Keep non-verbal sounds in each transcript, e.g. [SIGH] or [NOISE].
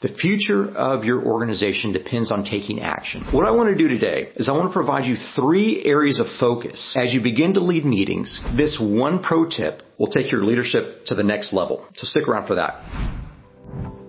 The future of your organization depends on taking action. What I want to do today is I want to provide you three areas of focus as you begin to lead meetings. This one pro tip will take your leadership to the next level. So stick around for that.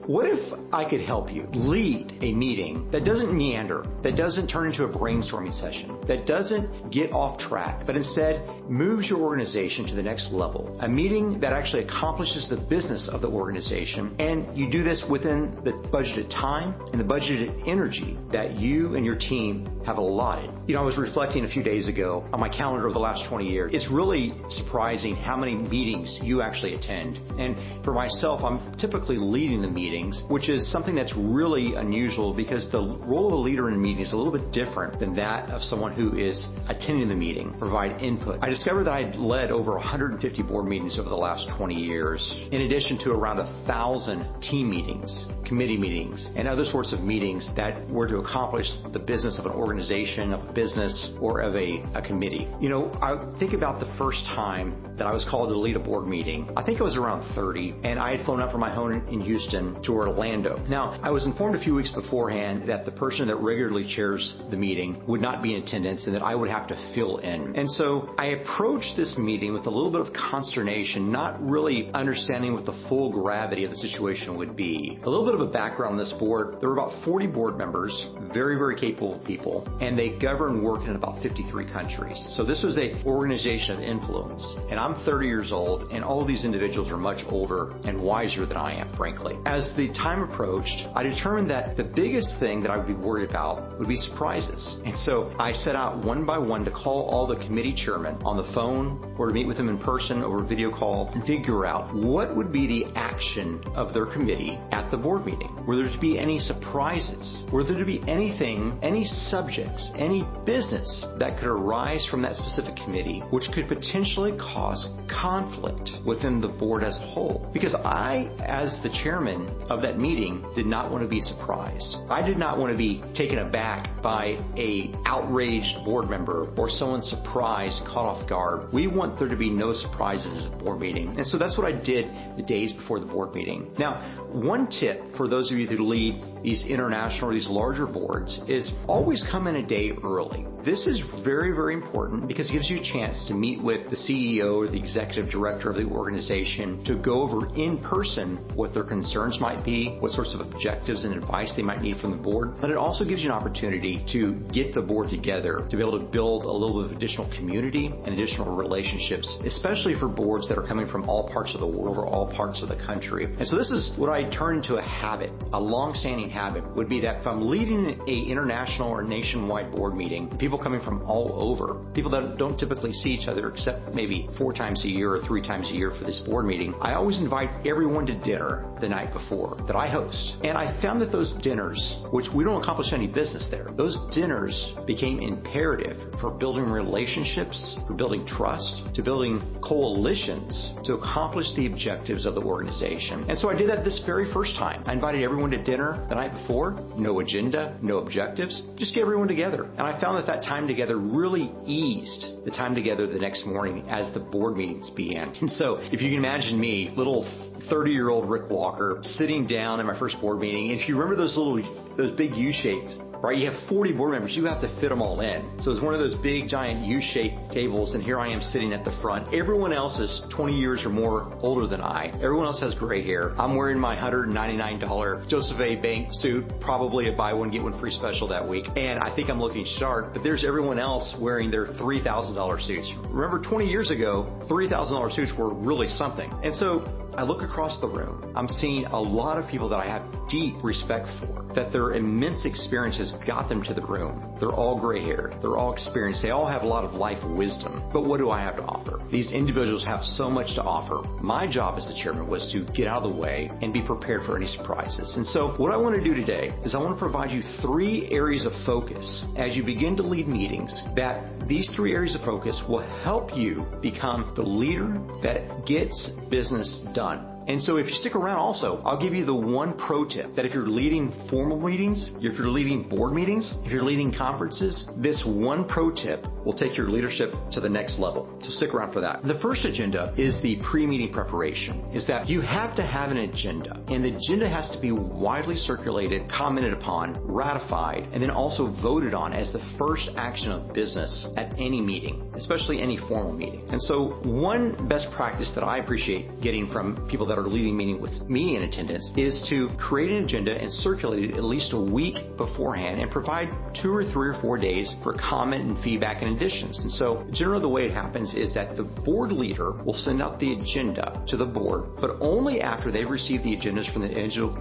What if I could help you lead a meeting that doesn't meander, that doesn't turn into a brainstorming session, that doesn't get off track, but instead moves your organization to the next level? A meeting that actually accomplishes the business of the organization, and you do this within the budgeted time and the budgeted energy that you and your team have allotted. You know, I was reflecting a few days ago on my calendar of the last 20 years. It's really surprising how many meetings you actually attend. And for myself, I'm typically leading the meetings, which is something that's really unusual because the role of a leader in a meeting is a little bit different than that of someone who is attending the meeting, provide input. I discovered that I'd led over 150 board meetings over the last 20 years, in addition to around a thousand team meetings, committee meetings, and other sorts of meetings that were to accomplish the business of an organization, of a business, or of a, a committee. You know, I think about the first time that I was called to lead a board meeting. I think I was around 30, and I had flown up from my home in Houston to Orlando. Now, I was informed a few weeks beforehand that the person that regularly chairs the meeting would not be in attendance and that I would have to fill in. And so I approached this meeting with a little bit of consternation, not really understanding what the full gravity of the situation would be. A little bit of a background on this board, there were about 40 board members, very, very capable people, and they govern work in about 53 countries. So this was a organization of influence. And I'm 30 years old, and all these individuals are much older and wiser than I am, frankly. As the time approached, I determined that the biggest thing that I would be worried about would be surprises. And so I set out one by one to call all the committee chairmen on the phone or to meet with them in person over a video call and figure out what would be the action of their committee at the board meeting. Were there to be any surprises? Were there to be anything, any subjects, any business that could arise from that specific committee which could potentially cause conflict within the board as a whole? Because I, as the chairman of that meeting, did not want to be surprised. I did not want to be taken aback by a outraged board member or someone surprised, caught off guard. We want there to be no surprises at a board meeting. And so that's what I did the days before the board meeting. Now, one tip for those of you who lead these international or these larger boards is always come in a day early. This is very, very important because it gives you a chance to meet with the CEO or the executive director of the organization to go over in person what their concerns might be, what sorts of objectives and advice they might need from the board. But it also gives you an opportunity to get the board together to be able to build a little bit of additional community and additional relationships, especially for boards that are coming from all parts of the world or all parts of the country. And so this is what I turned into a habit, a long-standing habit would be that if I'm leading a international or nationwide board meeting, people coming from all over, people that don't typically see each other except maybe four times a year or three times a year for this board meeting, I always invite everyone to dinner the night before that I host. And I found that those dinners, which we don't accomplish any business there, those dinners became imperative for building relationships, for building trust, to building coalitions to accomplish the objectives of the organization. And so I did that this very first time. I invited everyone to dinner the night before, no agenda, no objectives, just get everyone together. And I found that that time together really eased the time together the next morning as the board meetings began. [LAUGHS] And so if you can imagine me, little 30 year old Rick Walker, sitting down in my first board meeting, if you remember those little, those big U shapes right? You have 40 board members. You have to fit them all in. So it's one of those big giant U-shaped tables and here I am sitting at the front. Everyone else is 20 years or more older than I. Everyone else has gray hair. I'm wearing my $199 Joseph A. Bank suit, probably a buy one get one free special that week. And I think I'm looking sharp, but there's everyone else wearing their $3,000 suits. Remember 20 years ago, $3,000 suits were really something. And so I look across the room. I'm seeing a lot of people that I have deep respect for, that their immense experiences got them to the room. They're all gray haired. They're all experienced. They all have a lot of life wisdom. But what do I have to offer? These individuals have so much to offer. My job as the chairman was to get out of the way and be prepared for any surprises. And so what I want to do today is I want to provide you three areas of focus as you begin to lead meetings that these three areas of focus will help you become the leader that gets business done. And so if you stick around also, I'll give you the one pro tip that if you're leading formal meetings, if you're leading board meetings, if you're leading conferences, this one pro tip will take your leadership to the next level. So stick around for that. The first agenda is the pre-meeting preparation, is that you have to have an agenda and the agenda has to be widely circulated, commented upon, ratified, and then also voted on as the first action of business at any meeting, especially any formal meeting. And so one best practice that I appreciate getting from people that are leading meeting with me in attendance is to create an agenda and circulate it at least a week beforehand and provide two or three or four days for comment and feedback and additions. And so generally the way it happens is that the board leader will send out the agenda to the board, but only after they've received the agendas from the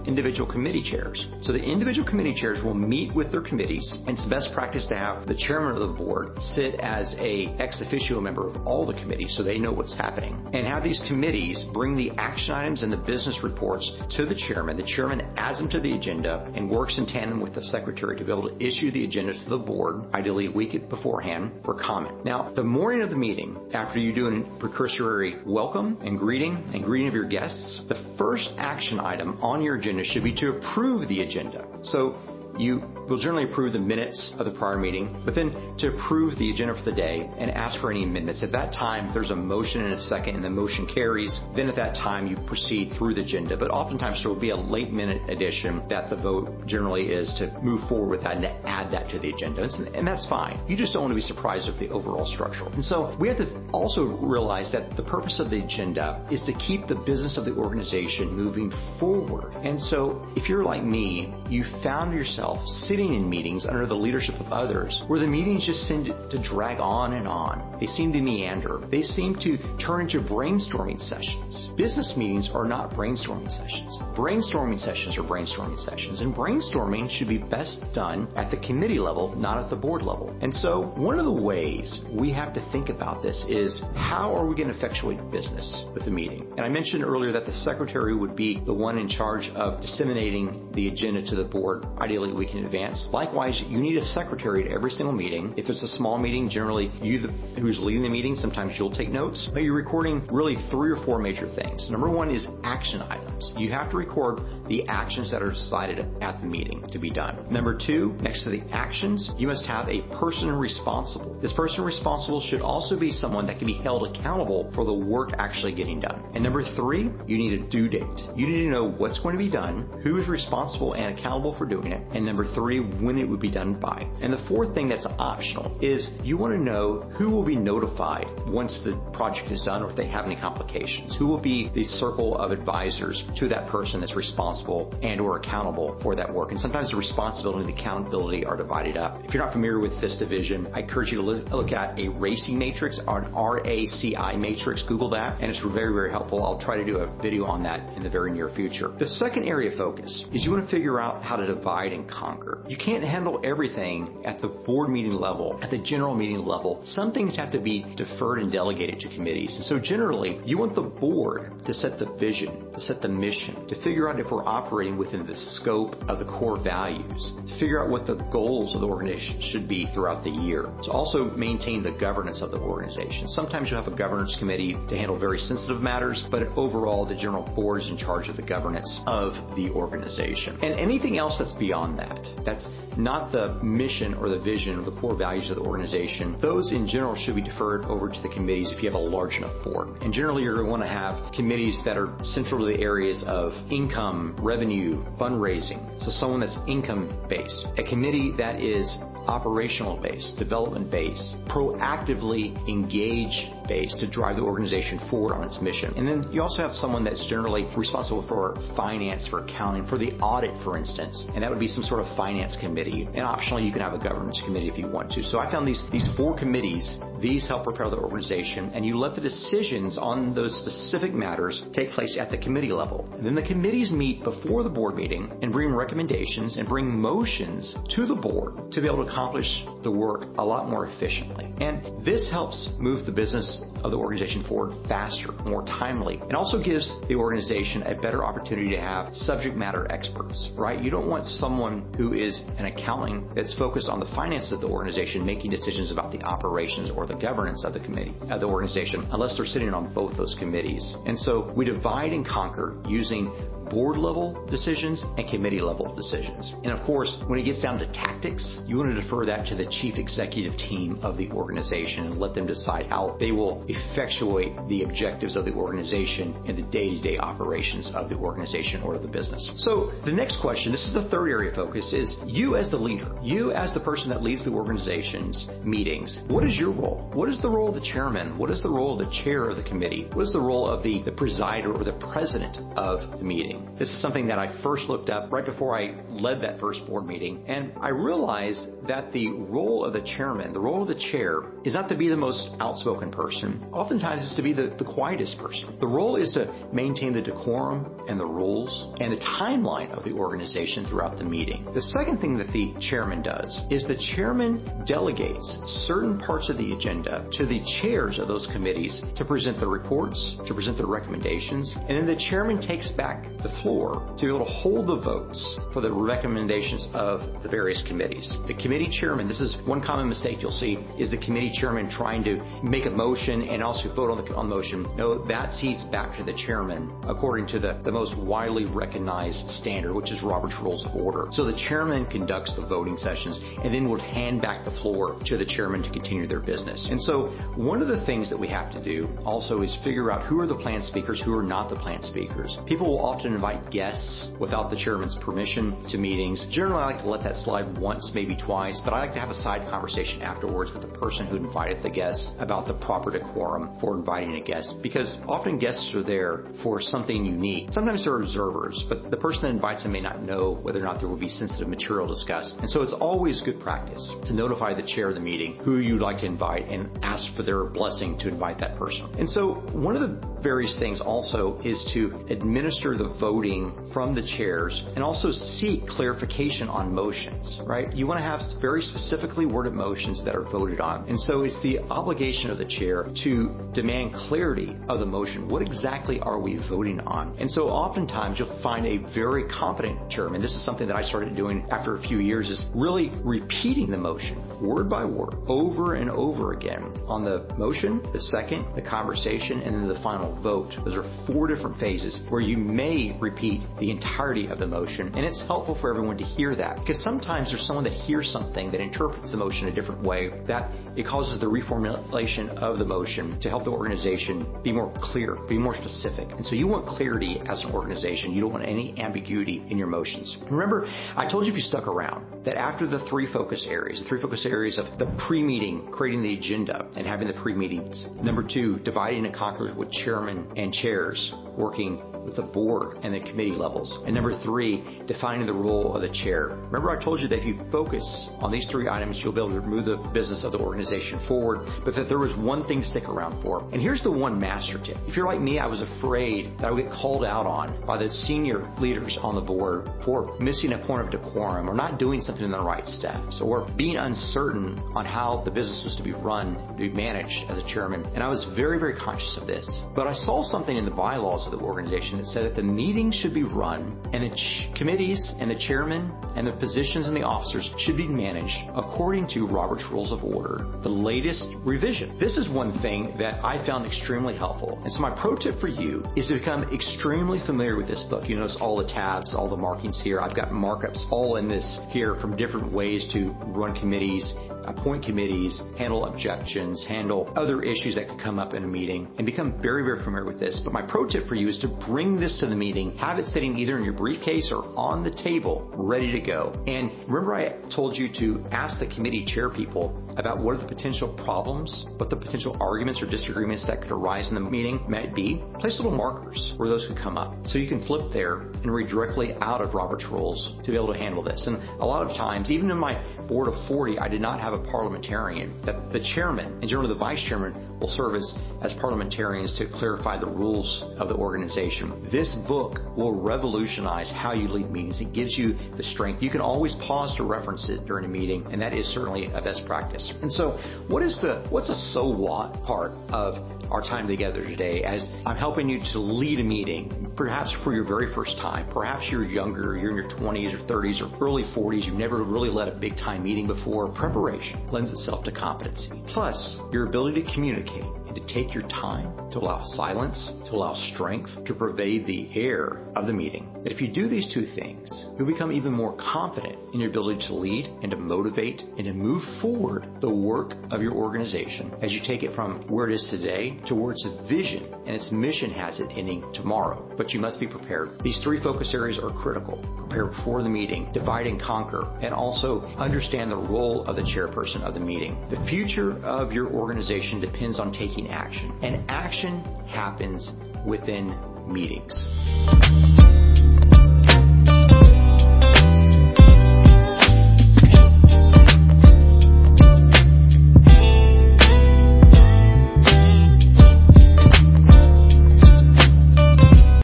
individual committee chairs. So the individual committee chairs will meet with their committees and it's best practice to have the chairman of the board sit as a ex officio member of all the committees so they know what's happening and have these committees bring the action items and the business reports to the chairman. The chairman adds them to the agenda and works in tandem with the secretary to be able to issue the agenda to the board, ideally a week beforehand, for comment. Now, the morning of the meeting, after you do a precursory welcome and greeting and greeting of your guests, the first action item on your agenda should be to approve the agenda. So you will generally approve the minutes of the prior meeting, but then to approve the agenda for the day and ask for any amendments. At that time, there's a motion and a second, and the motion carries. Then at that time, you proceed through the agenda. But oftentimes there will be a late minute addition that the vote generally is to move forward with that and to add that to the agenda. And that's fine. You just don't want to be surprised with the overall structure. And so we have to also realize that the purpose of the agenda is to keep the business of the organization moving forward. And so if you're like me, you found yourself sitting in meetings under the leadership of others where the meetings just seem to drag on and on. They seem to meander. They seem to turn into brainstorming sessions. Business meetings are not brainstorming sessions. Brainstorming sessions are brainstorming sessions and brainstorming should be best done at the committee level, not at the board level. And so one of the ways we have to think about this is how are we going to effectuate business with the meeting? And I mentioned earlier that the secretary would be the one in charge of disseminating the agenda to the board, ideally a week in advance. Likewise, you need a secretary at every single meeting. If it's a small meeting, generally you the, who's leading the meeting, sometimes you'll take notes, but you're recording really three or four major things. Number one is action items. You have to record the actions that are decided at the meeting to be done. Number two, next to the actions, you must have a person responsible. This person responsible should also be someone that can be held accountable for the work actually getting done. And number three, you need a due date. You need to know what's going to be done, who is responsible and accountable for doing it, and number three, when it would be done by. And the fourth thing that's optional is you want to know who will be notified once the project is done or if they have any complications. Who will be the circle of advisors to that person that's responsible and or accountable for that work. And sometimes the responsibility and the accountability are divided up. If you're not familiar with this division, I encourage you to look at a RACI matrix or an RACI matrix. Google that and it's very, very helpful. I'll try to do a video on that in the very near future. The second area of focus is you want to figure out how to divide and conquer. You can't handle everything at the board meeting level, at the general meeting level. Some things have to be deferred and delegated to committees. And so generally, you want the board to set the vision, to set the mission, to figure out if we're operating within the scope of the core values, to figure out what the goals of the organization should be throughout the year, to also maintain the governance of the organization. Sometimes you'll have a governance committee to handle very sensitive matters, but overall, the general board is in charge of the governance of the organization. And anything else that's beyond that, that's not the mission or the vision or the core values of the organization, those in general should be deferred over to the committees if you have a large enough board. And generally, you're going to want to have committees that are central to the areas of income, revenue, fundraising. So someone that's income based. A committee that is operational based, development based, proactively engage based to drive the organization forward on its mission. And then you also have someone that's generally responsible for finance, for accounting, for the audit, for instance. And that would be some sort of finance committee. And optionally, you can have a governance committee if you want to. So I found these, these four committees, these help prepare the organization, and you let the decisions on those specific matters take place at the committee level. And then the committees meet before the board meeting and bring recommendations and bring motions to the board to be able to accomplish the work a lot more efficiently. And this helps move the business of the organization forward faster, more timely, and also gives the organization a better opportunity to have subject matter experts, right? You don't want someone who is an accounting that's focused on the finances of the organization making decisions about the operations or the governance of the committee, of the organization, unless they're sitting on both those committees. And so we divide and conquer using board level decisions and committee level decisions. And of course, when it gets down to tactics, you want to defer that to the chief executive team of the organization and let them decide how they will effectuate the objectives of the organization and the day-to-day operations of the organization or the business. So the next question, this is the third area of focus, is you as the leader, you as the person that leads the organization's meetings, what is your role? What is the role of the chairman? What is the role of the chair of the committee? What is the role of the, the presider or the president of the meeting? This is something that I first looked up right before I led that first board meeting, and I realized that the role of the chairman, the role of the chair, is not to be the most outspoken person. Oftentimes, it's to be the, the quietest person. The role is to maintain the decorum and the rules and the timeline of the organization throughout the meeting. The second thing that the chairman does is the chairman delegates certain parts of the agenda to the chairs of those committees to present the reports, to present the recommendations, and then the chairman takes back the floor to be able to hold the votes for the recommendations of the various committees. The committee chairman, this is one common mistake you'll see, is the committee chairman trying to make a motion and also vote on the on motion. No, that seats back to the chairman according to the, the most widely recognized standard, which is Robert's Rules of Order. So the chairman conducts the voting sessions and then would hand back the floor to the chairman to continue their business. And so one of the things that we have to do also is figure out who are the planned speakers, who are not the planned speakers. People will often invite guests without the chairman's permission to meetings. Generally, I like to let that slide once, maybe twice, but I like to have a side conversation afterwards with the person who invited the guests about the proper decorum for inviting a guest because often guests are there for something unique. Sometimes they're observers, but the person that invites them may not know whether or not there will be sensitive material discussed. And so it's always good practice to notify the chair of the meeting who you'd like to invite and ask for their blessing to invite that person. And so one of the various things also is to administer the voting from the chairs and also seek clarification on motions, right? You want to have very specifically worded motions that are voted on. And so it's the obligation of the chair to demand clarity of the motion. What exactly are we voting on? And so oftentimes you'll find a very competent chairman. This is something that I started doing after a few years is really repeating the motion word by word over and over again on the motion, the second, the conversation, and then the final vote. Those are four different phases where you may repeat the entirety of the motion. And it's helpful for everyone to hear that because sometimes there's someone that hears something that interprets the motion a different way that it causes the reformulation of the motion to help the organization be more clear, be more specific. And so you want clarity as an organization. You don't want any ambiguity in your motions. Remember, I told you if you stuck around that after the three focus areas, the three focus areas of the pre-meeting, creating the agenda and having the pre-meetings. Number two, dividing and conquering with chairman and chairs, working with the board and the committee levels. And number three, defining the role of the chair. Remember I told you that if you focus on these three items, you'll be able to move the business of the organization forward, but that there was one thing to stick around for. And here's the one master tip. If you're like me, I was afraid that I would get called out on by the senior leaders on the board for missing a point of decorum or not doing something in the right steps or being uncertain on how the business was to be run, to be managed as a chairman. And I was very, very conscious of this. But I saw something in the bylaws of the organization that said that the meetings should be run and the ch- committees and the chairman and the positions and the officers should be managed according to Robert's Rules of Order, the latest revision. This is one thing that I found extremely helpful. And so my pro tip for you is to become extremely familiar with this book. You notice all the tabs, all the markings here. I've got markups all in this here from different ways to run committees, appoint committees, handle objections, handle other issues that could come up in a meeting, and become very, very familiar with this. But my pro tip for you is to bring this to the meeting, have it sitting either in your briefcase or on the table, ready to go. And remember I told you to ask the committee chair people about what are the potential problems, what the potential arguments or disagreements that could arise in the meeting might be. Place little markers where those could come up. So you can flip there and read directly out of Robert's rules to be able to handle this. And a lot of times, even in my board of 40, I did not have a parliamentarian. That the chairman and generally the vice chairman will serve as, as parliamentarians to clarify the rules of the organization. This book will revolutionize how you lead meetings. It gives you the strength, you can always pause to reference it during a meeting, and that is certainly a best practice. And so, what is the what's a so what part of our time together today as I'm helping you to lead a meeting, perhaps for your very first time. Perhaps you're younger, you're in your 20s or 30s or early 40s, you've never really led a big time meeting before. Preparation lends itself to competency. Plus, your ability to communicate to take your time, to allow silence, to allow strength to pervade the air of the meeting. That if you do these two things, you'll become even more confident in your ability to lead and to motivate and to move forward the work of your organization as you take it from where it is today towards a vision and its mission has it ending tomorrow. But you must be prepared. These three focus areas are critical. Prepare before the meeting, divide and conquer, and also understand the role of the chairperson of the meeting. The future of your organization depends on taking action, and action happens within meetings.